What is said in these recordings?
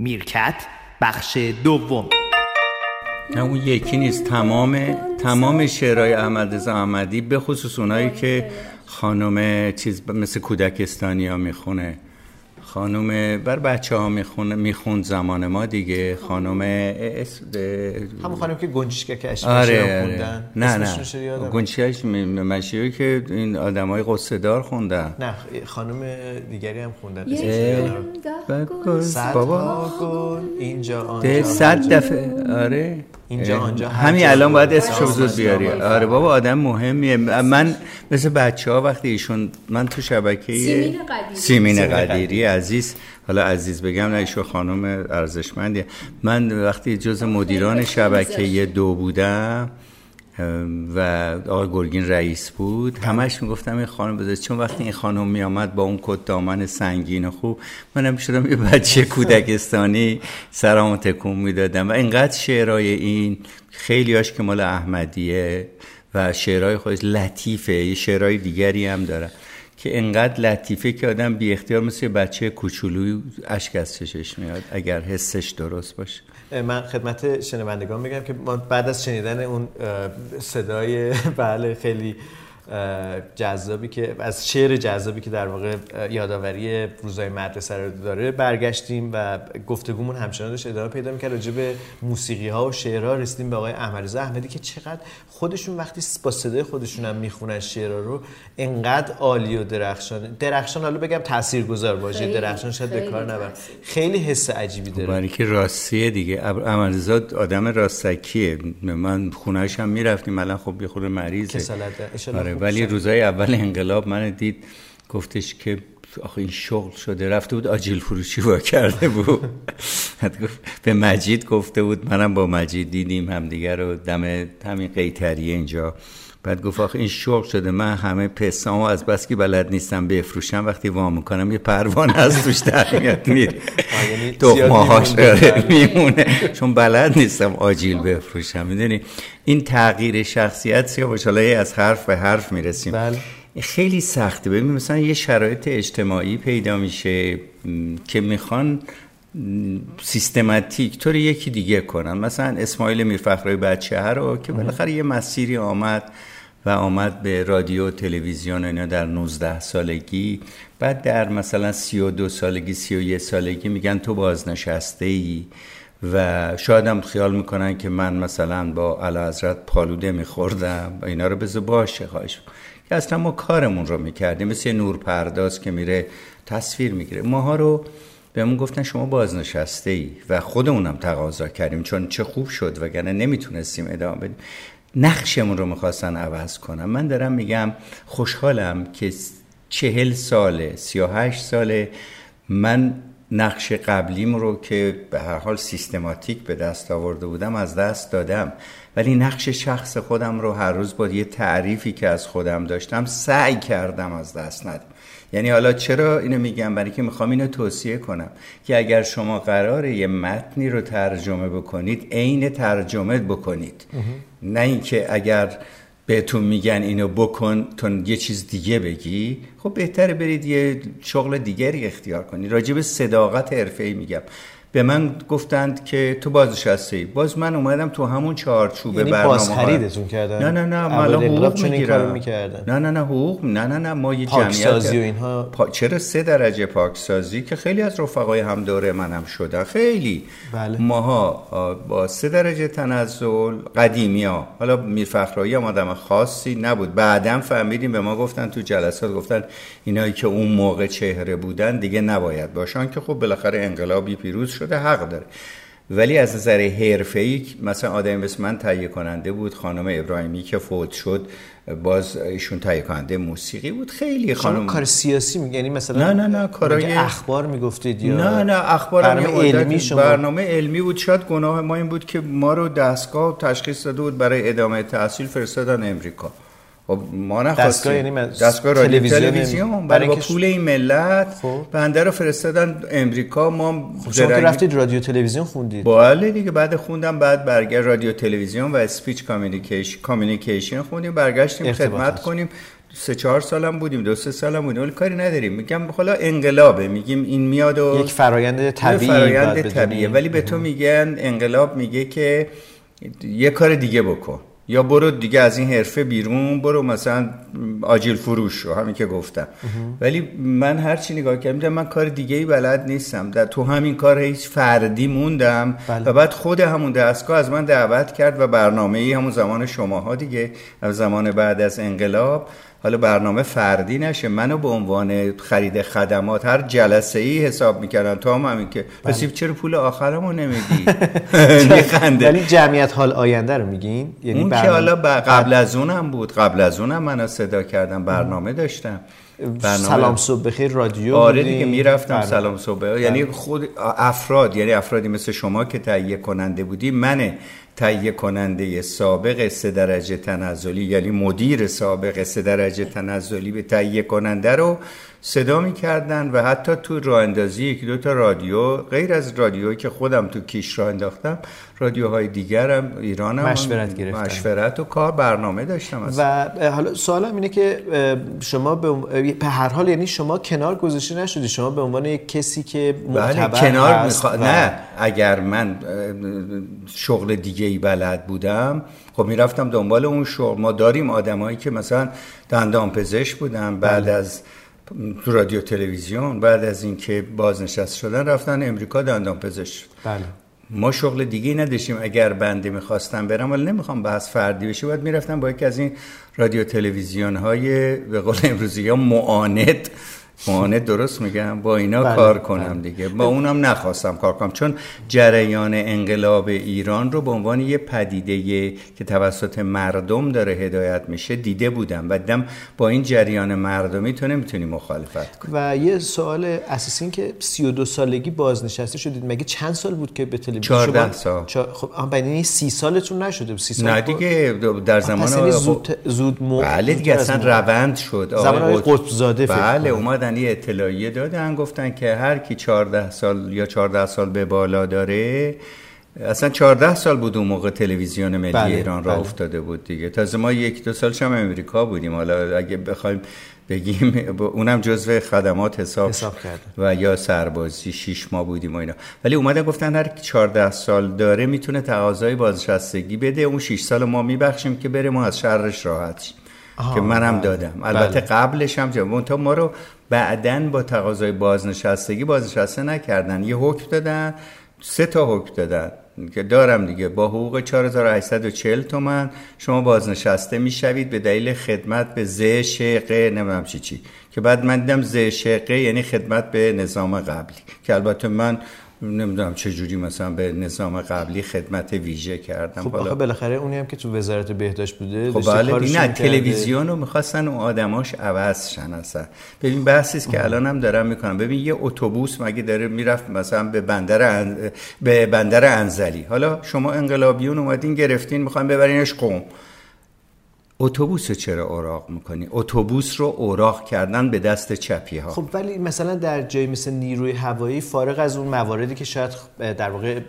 میرکت بخش دوم. نه اون یکی نیست تمام تمام شعرهای احمد رضا احمدی به خصوص اونایی که خانم چیز مثل کودکستانی ها می‌خونه. خانم بر بچه ها می‌خونه می‌خوند زمان ما دیگه. خانم اس... همون خانم که گنجشکه که اشکال آره خوندن. نه نه؟ گنچهش مشیه که این آدم های قصدار خوندن. نه خانم دیگری هم خوندن. یک بابا. گل اینجا ده آنجا صد دفعه. آره. اینجا، آنجا، همین الان. باید اسمشو زود بیاری. آره بابا آدم مهمیه. من مثل بچه ها وقتی ایشون من تو شبکه سیمین قدیری. سیمین سیمین قدیری عزیز. حالا عزیز بگم نه ایشون خانم ارزشمندیه. من وقتی جز مدیران شبکه دو بودم و آقای گرگین رئیس بود. همش می‌گفتم این خانم بذار چون وقتی این خانم میامد با اون کت دامن سنگین و خوب منم شدم یه بچه کودکستانی سرامو تکون می‌دادم. و اینقدر شعرهای این خیلی هاش که مال احمدیه و شعرهای خودش لطیفه یه شعرهای دیگری هم داره که انقدر لطیفه که آدم بی اختیار مثل بچه کوچولوی اشک از چشش میاد اگر حسش درست باشه. من خدمت شنوندگان بگم که ما بعد از شنیدن اون صدای بله خیلی جذابی که از شعر جذابی که در واقع یادآوری روزای مدرسه رو داره برگشتیم و گفتگومون همچنان داشت ادامه پیدا می‌کرد. راجع به موسیقی ها و شعرها رسیدیم به آقای احمدرضا احمدی که چقدر خودشون وقتی با صدای خودشون هم می‌خونن شعرها رو انقدر عالی و درخشان درخشان حالا بگم تاثیرگذار باشه خیلی، درخشان شاید به کار نبر. تاثیر. خیلی حس عجیبی داره. برای که راستیه دیگه. عملزاد آدم راستکیه. من خونهش هم می‌رفتیم. الان خب یه خورده مریضه. ولی. روزای اول انقلاب من دید گفتش که آخه این شغل شده. رفته بود آجیل فروشی وا کرده بود. به مجید گفته بود منم با مجید دیدیم همدیگه رو دم همین قیتریه اینجا. بعد گفت آخه این شغل شده من همه پستامو از بس که بلد نیستم بفروشم وقتی وام می‌کنم یه پروانه از توش در میاد میره. زیاد میمونده. میمونه. چون بلد نیستم آجیل بفروشم. می‌دونی؟ این تغییر شخصیت سیاوش حالا از حرف به حرف می‌رسیم. بله. خیلی سخته. ببین مثلا یه شرایط اجتماعی پیدا میشه که می‌خوان سیستماتیک طور یکی دیگه کنن. مثلا اسماعیل میرفخرای بچه رو که بالاخره یه مسیری آمد و آمد به رادیو و تلویزیون اینا در 19 سالگی. بعد در مثلا 32 سالگی 31 سالگی میگن تو بازنشسته ای و شاید هم خیال می‌کنن که من مثلا با علا حضرت پالوده میخوردم و اینا رو بذار باشه خواهش. که اصلا ما کارمون رو می‌کردیم. مثل نور پرداز که میره تصویر می‌گیره. ماها رو بهمون گفتن شما بازنشسته ای و خودمونم تقاضا کردیم چون چه خوب شد وگرنه نمی‌تونستیم ادامه بدیم. نقشمون رو می‌خواستن عوض کنم من دارم میگم خوشحالم که چهل ساله سی و هشت ساله من نقش قبلیم رو که به هر حال سیستماتیک به دست آورده بودم از دست دادم. ولی نقش شخص خودم رو هر روز با یه تعریفی که از خودم داشتم سعی کردم از دست ندم. یعنی حالا چرا اینو میگم؟ برای که می‌خوام اینو توصیه کنم که اگر شما قراره یه متنی رو ترجمه بکنید عین ترجمه بکنید. نه اینکه اگر بهتون میگن اینو بکن تو یه چیز دیگه بگی. خب بهتره برید یه شغل دیگری اختیار کنید راجع به صداقت حرفه‌ای میگم. به من گفتند که تو بازنشسته ای باز من اومدم تو همون چارچوب یعنی برنامه باز خریدتون کردن؟ نه نه نه من الان حقوق می‌گیرم. می‌کردن. نه نه نه حقوق نه نه نه ما یه جمعیت و اینها؟ پا... چرا سه درجه پاکسازی؟ که خیلی از رفقای هم دوره منم شدن. خیلی. بله. ماها با سه درجه تنزل قدیمی ها. حالا میرفخرایی هم آدم خاصی نبود. بعدم فهمیدیم به ما گفتن تو جلسات گفتن اینایی که اون موقع چهره بودن دیگه نباید باشن که خب بالاخره انقلابی پیروز شده حق داره. ولی از نظر حرفه‌ای مثلا آدمی مثل من تهیه کننده بود. خانم ابراهیمی که فوت شد باز ایشون تهیه کننده موسیقی بود. خیلی خانم کار سیاسی می یعنی مثلا نه نه نه کارای اخبار می‌گفتید یا نه نه اخبار برنامه علمی شما؟ برنامه علمی بود. شاید گناه ما این بود که ما رو دستگاه تشخیص داده بود برای ادامه تحصیل فرستادن امریکا. خب ما نخواستیم دستگاه یعنی دستگاه رادیو تلویزیون برای با پول این ملت خب. بنده رو فرستادن امریکا. ما خب شما درنگ- رفتید رادیو تلویزیون خوندید. بله دیگه. بعد خوندم بعد برگشت رادیو تلویزیون و speech communication communication خوندیم. برگشتیم. خدمت کنیم. سه چهار سالم بودیم دو سه سالم بودیم. ولی کاری نداریم. میگم حالا انقلابه. میگیم این میاد و یک فرایند طبیعی فرایند طبیعیه ولی به تو میگن انقلاب میگه که یه کار دیگه بکن. یا برو دیگه از این حرفه بیرون برو مثلا آجیل فروش رو همین که گفتم. ولی من هر چی نگاه کردم من کار دیگه ای بلد نیستم. در تو همین کار هیچ فردی موندم. بله. و بعد خود همون دستگاه از من دعوت کرد و برنامه ای همون زمان شماها دیگه از زمان بعد از انقلاب حالا برنامه فردی نشه. منو به عنوان خرید خدمات هر جلسه ای حساب می‌کردن. تا هم همین که پس چرا پول آخرمو نمیدی؟ میخنده ولی جمعیت حال آینده رو میگین یعنی اون که حالا قبل از اونم بود. قبل از اونم منو صدا کردم برنامه داشتم. برنامه سلام صبح بخیر رادیو آره دیگه می‌رفتم سلام صبح. یعنی خود افراد یعنی افرادی مثل شما که تهیه کننده بودی من تهیه کننده سابق سه درجه تنزلی یعنی مدیر سابق سه درجه تنزلی به تهیه کننده رو صدا می‌کردن و حتی تو راه اندازی یکی دو تا رادیو غیر از رادیویی که خودم تو کیش راه انداختم رادیوهای دیگرم ایرانم مشورت گرفتن مشورت و کار برنامه داشتم و حالا سوالم اینه که شما به هر حال یعنی شما کنار گذاشته نشدی؟ شما به عنوان یک کسی که بله کنار میخوا... و... نه اگر من شغل دیگه ای بلد بودم خب می‌رفتم دنبال اون شغل. ما داریم آدمایی که مثلا دندان پزشک بودن بعد بله. از تو رادیو تلویزیون بعد از اینکه بازنشست شدن رفتن امریکا دندان پزشک بله. ما شغل دیگه نداشتیم. اگر بنده می‌خواستم برم ولی نمی‌خوام بحث فردی بشه. باید می‌رفتم با یکی از این رادیو تلویزیون های به قول امروزی ها معاند معاند درست میگم؟ با اینا بله، کار کنم بله. دیگه. با اونم نخواستم کار کنم. چون جریان انقلاب ایران رو به عنوان یه پدیده که توسط مردم داره هدایت میشه دیده بودم و دم با این جریان مردمی تو نمی‌تونی مخالفت کنی. و یه سوال اساسی این که 32 سالگی بازنشسته شدید. مگه چند سال بود که به تلویزیون 14 سال. چا... خب یعنی 30 سالتون نشده 30 سال نه دیگه در زمان یعنی زود زود مو... بله دیگه اصلا روند شد. زمان قطب زاده بله اومدن یه اطلاعیه دادن گفتن که هر کی 14 سال یا 14 سال به بالا داره اصلا 14 سال بود اون موقع تلویزیون ملی بله، ایران را بله. افتاده بود دیگه. تازه ما یک دو سالش هم امریکا بودیم. حالا اگه بخوایم بگیم اونم جزو خدمات حساب, حساب و یا سربازی شیش ماه بودیم و اینا. ولی اومدن گفتن هر 14 سال داره می‌تونه تقاضای بازنشستگی بده. اون 6 سال ما میبخشیم که بره ما از شرش راحت شیم. که منم بله. دادم. البته بله. قبلش هم تا ما رو بعدا با تقاضای بازنشستگی بازنشسته نکردن. یه حکم دادن سه تا حکم دادن. که دارم دیگه با حقوق 4840 تومن شما بازنشسته می‌شوید به دلیل خدمت به زه شقه نمی‌دونم چی چی. که بعد من دیدم زه شقه یعنی خدمت به نظام قبلی. که البته من نمی‌دونم چه جوری مثلا به نظام قبلی خدمت ویژه کردم. خب آخه بالاخره اونی هم که تو وزارت بهداشت بوده خب بله نه تلویزیون رو می‌خواستن اون آدماش عوض شن اصلا. ببین بحثی است که الان هم دارم می‌کنم. ببین یه اتوبوس مگه داره می‌رفت مثلا به بندر به بندر انزلی. حالا شما انقلابیون اومدین گرفتین می‌خواین ببرینش قم اتوبوس چرا اوراق می‌کنی؟ اتوبوس رو اوراق کردن به دست چپی ها خب ولی مثلا در جایی مثل نیروی هوایی فارغ از اون مواردی که شاید در واقع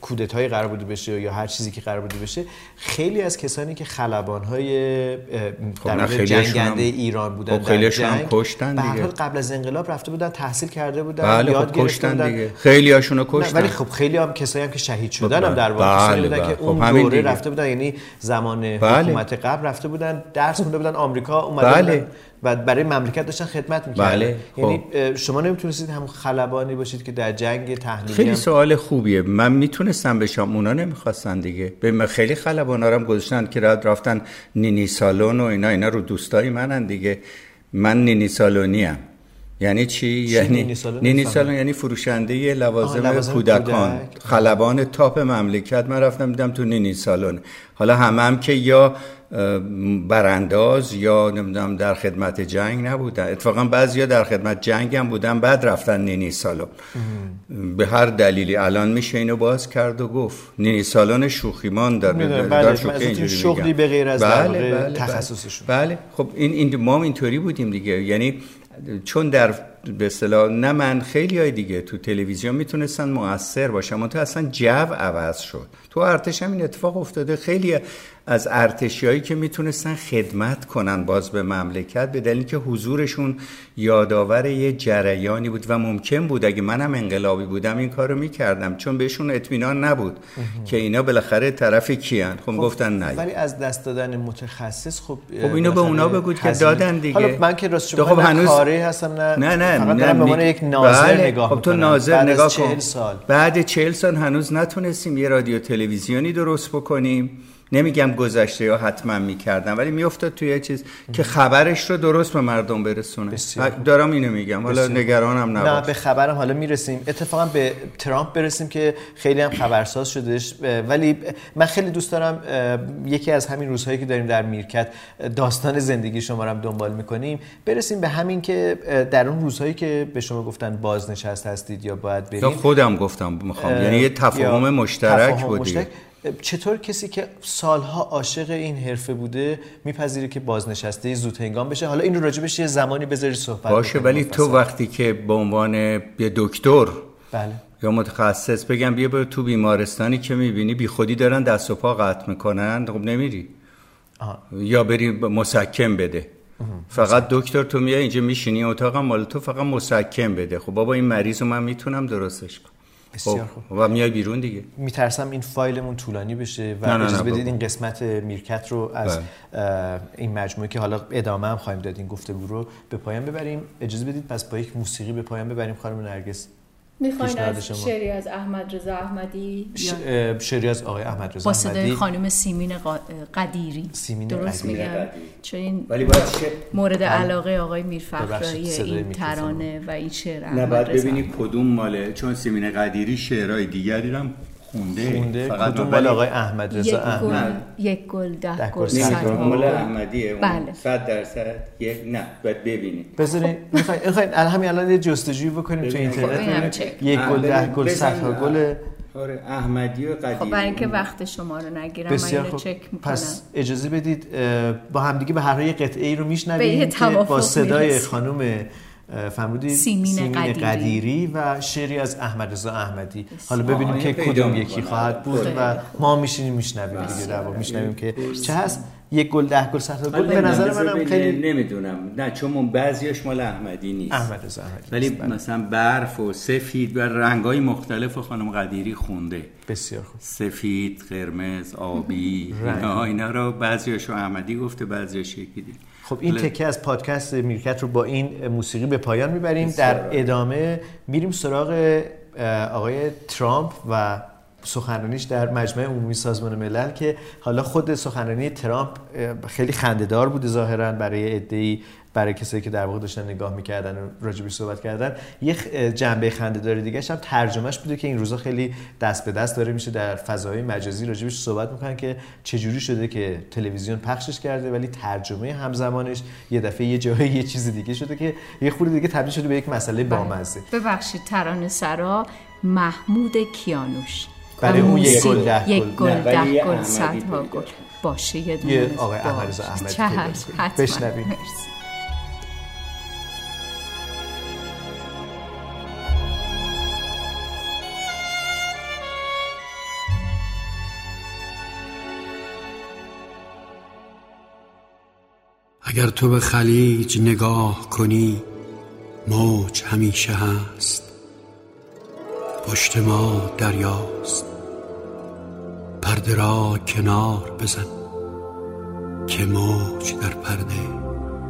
کودت های قرار بوده بشه یا هر چیزی که قرار بوده بشه خیلی از کسانی که خلبان های خب در واقع جنگنده ایران بودن خب خیلی هم کشتن دیگه. قبل از انقلاب رفته بودن تحصیل کرده بودن بله یاد خب کشتن دیگه. خیلی هاشونو کشتن ولی خب خیلی هم کسایی هم که شهید شدن هم در واقع بله بودن که خب اون دوره رفته بودن یعنی زمان بله. حکومت قبل رفته بودن درس خونده بودن آمریکا اومده بله. و برای مملکت داشتن خدمت می‌کردن بله. یعنی خب. شما نمی‌تونستید هم خلبانی باشید که در جنگ تحمیلی خیلی هم... سوال خوبیه من می‌تونستم بشم اونا نمی‌خواستن دیگه به من خیلی خلبانا هم گذاشتن که رد رفتن نینی سالون و اینا اینا رو دوستای منن دیگه من نینی سالونی هم. یعنی چی؟ یعنی نینی سالون یعنی فروشنده لوازم, کودکان. خلبان تاپ مملکت. من رفتم دیدم تو نینی سالون حالا همه هم که یا برانداز یا نمی‌دونم در خدمت جنگ نبودن. اتفاقا بعضیا در خدمت جنگ هم بودن بعد رفتن نینی سالن. به هر دلیلی. الان میشه اینو باز کرد و گفت. نینی سالن شوخیمان داره بله در شوخی شغلی به غیر از بله بله, بله, بله. خب این این ما اینطوری بودیم دیگه. یعنی چون در به اصطلاح نه من خیلی های دیگه تو تلویزیون می‌تونستن موثر باشن. اما تو اصلا جو عوض شد. تو ارتش هم این اتفاق افتاده. خیلی از ارتشیایی که می‌تونستن خدمت کنن باز به مملکت به دلیل که حضورشون یادآور یه جریانی بود و ممکن بود اگه منم انقلابی بودم این کارو می‌کردم. چون بهشون اطمینان نبود که اینا بالاخره طرف کیان. خب, گفتن نه. ولی از دست دادن متخصص خب خب اینو به اونا بگو که دادن دیگه. حالا من که راست خب هنوز هستم نه نه نه فقط نه, به یک ناظر بله. نگاه خب تو ناظر نگاه کن. بعد 40 سال هنوز نتونستیم یه رادیو تلویزیونی درست بکنیم. نمیگم گذشته یا حتما می‌کردم ولی میافتاد توی یه چیز که خبرش رو درست به مردم برسونه. دارم اینو میگم. حالا نگرانم نباش. نه به خبرم حالا می‌رسیم. اتفاقا به ترامپ برسیم که خیلی هم خبرساز شدهش. ولی من خیلی دوست دارم یکی از همین روزهایی که داریم در میرکت داستان زندگی شما رو دنبال می‌کنیم. برسیم به همین که در اون روزهایی که به شما گفتن بازنشست هستید یا باید بریم خودم گفتم می‌خوام. یعنی یه تفاهم مشترک بودی. چطور کسی که سالها عاشق این حرفه بوده میپذیره که بازنشسته زود هنگام بشه؟ حالا این رو راجبش یه زمانی بذاری صحبت باشه ولی تو وقتی که به عنوان یه دکتر بله. یا متخصص بگم بیا به تو بیمارستانی که می‌بینی بی خودی دارن دست و پا قطع می‌کنن خب نمیری. یا بری مسکم بده. فقط دکتر تو میای اینجا میشینی اتاقم مال تو فقط مسکم بده. خب بابا این مریض رو من می‌تونم درستش کنم. بسیار خب، خوب. و میای بیرون دیگه. میترسم این فایلمون طولانی بشه و اجازه بدید این قسمت میرکت رو از بله. این مجموعه که حالا ادامه هم خواهیم داد این گفتگو رو به پایان ببریم. اجازه بدید پس با یک موسیقی به پایان ببریم. خانم نرگس. می‌خواین از شعری از احمد رضا احمدی شعری از آقای احمد رضا با صدای خانم سیمین قدیری. سیمین درست میگم؟ چون این ولی باید مورد علاقه آقای میرفخرایی این ترانه و این شعر نه باید ببینی کدوم ماله چون سیمین قدیری شعرهای دیگری هم خونده, خونده. فقط کدوم مال آقای احمد رضا احمد. یک گل ده گل صد مال احمدیه بله. 100 درصد یک نه باید ببینید بذارین می‌خواین همین الان یه جستجوی بکنیم تو اینترنت. یک گل ده گل صد گل. آره احمدی و قدیمی. خب برای اینکه وقت شما رو نگیرم من اینو چک می‌کنم. پس اجازه بدید با همدیگه به هر حال قطعه ای رو میشنویم که با صدای خانم فرمودید سیمین, سیمین قدیری. قدیری. و شعری از احمد رضا احمدی. حالا ببینیم که کدوم یکی خواهد بود و ما میشینیم میشنویم دیگه در میشنویم که چه هست. یک گل ده گل صد گل. به نظر منم خیلی نمی‌دونم. نه چون بعضیش مال احمدی نیست. احمد رضا احمدی ولی بله. مثلا برف و سفید و رنگای مختلف خانم قدیری خونده. بسیار خوب. سفید قرمز آبی اینا اینا رو بعضیش احمدی گفته بعضیش یکی دیگه. خب این تکه از پادکست میرکت رو با این موسیقی به پایان می‌بریم. در ادامه میریم سراغ آقای ترامپ و سخنرانیش در مجمع عمومی سازمان ملل که حالا خود سخنرانی ترامپ خیلی خندهدار بوده ظاهرا برای عده‌ای برای کسایی که در واقع داشتن نگاه می‌کردن و راجبش صحبت کردن. یه جنبه خنده داره دیگه هم ترجمهش بوده که این روزا خیلی دست به دست داره میشه در فضای مجازی راجبش صحبت می‌کنن که چجوری شده که تلویزیون پخشش کرده ولی ترجمه همزمانش یه دفعه یه جایی یه چیز دیگه شده که یه خورده دیگه تبدیل شده به یک مسئله بله. بامزه. ببخشید ترانه سرا محمود کیانوش. برای اون یک گل ده یک گل ده گل صد گل. باشه یه دونه آقای احمد رضا احمدی بشنویم. اگر تو به خلیج نگاه کنی موج همیشه هست. پشت ما دریاست. پرده را کنار بزن که موج در پرده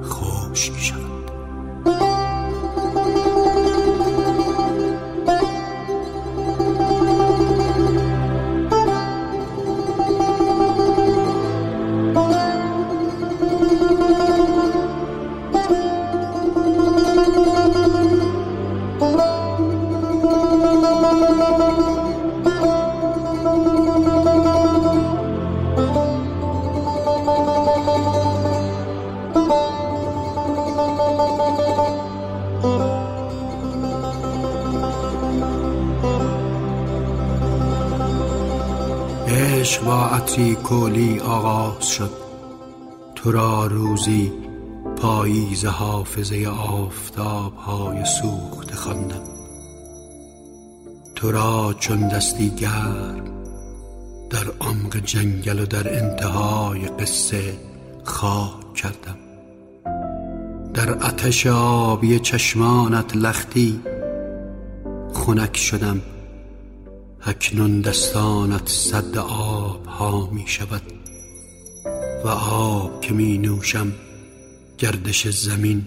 خوش می شود. عطری کولی آغاز شد. تو را روزی پاییز حافظه آفتاب های سوخت خواندم. تو را چون دستی گرم در عمق جنگل و در انتهای قصه خاک کردم. در آتش آبی چشمانت لختی خنک شدم. اکنون دستانت صد آب ها می شود و آب که می نوشم گردش زمین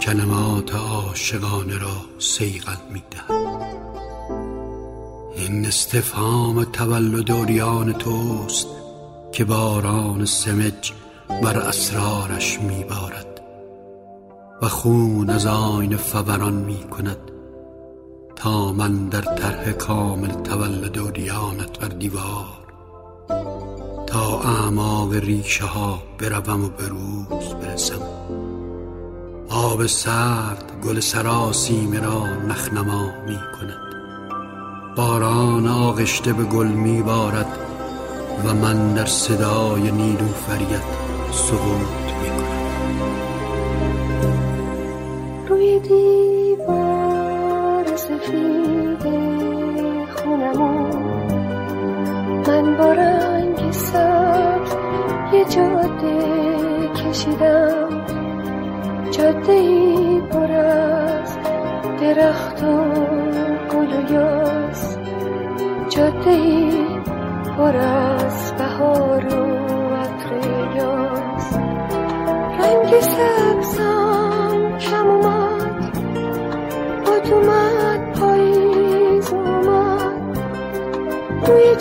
کلمات عاشقانه را سیغل می دهد. این استفهام تولد اوریان توست که باران سمج بر اسرارش می بارد و خون از آین فوران می کند. تا من در طرح کامل تولد اوریانت بر دیوار. تا اعماق ریشه ها بروم و به برسم. آب سرد گل سراسیمه را نخنما می کند. باران آغشته به گل می بارد و من در صدای نیلوفریت سقوط می کنم. روی دیوار سفید خونمون من با رنگ سبز یه جاده کشیدم جاده ای پر از درخت و گل و یاس جاده ای پر از بهار و عطر یاس رنگ سبزم کم اومد باد اومد روی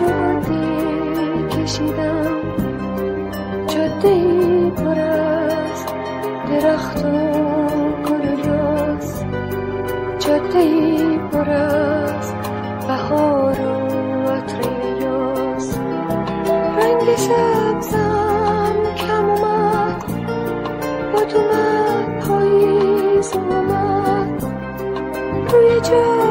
جاده کشیدم جاده پر از درخت و گل یاس جاده پر از بهار و عطر یاس رنگ سبزم کم اومد. اومد پاییز اومد. روی جاده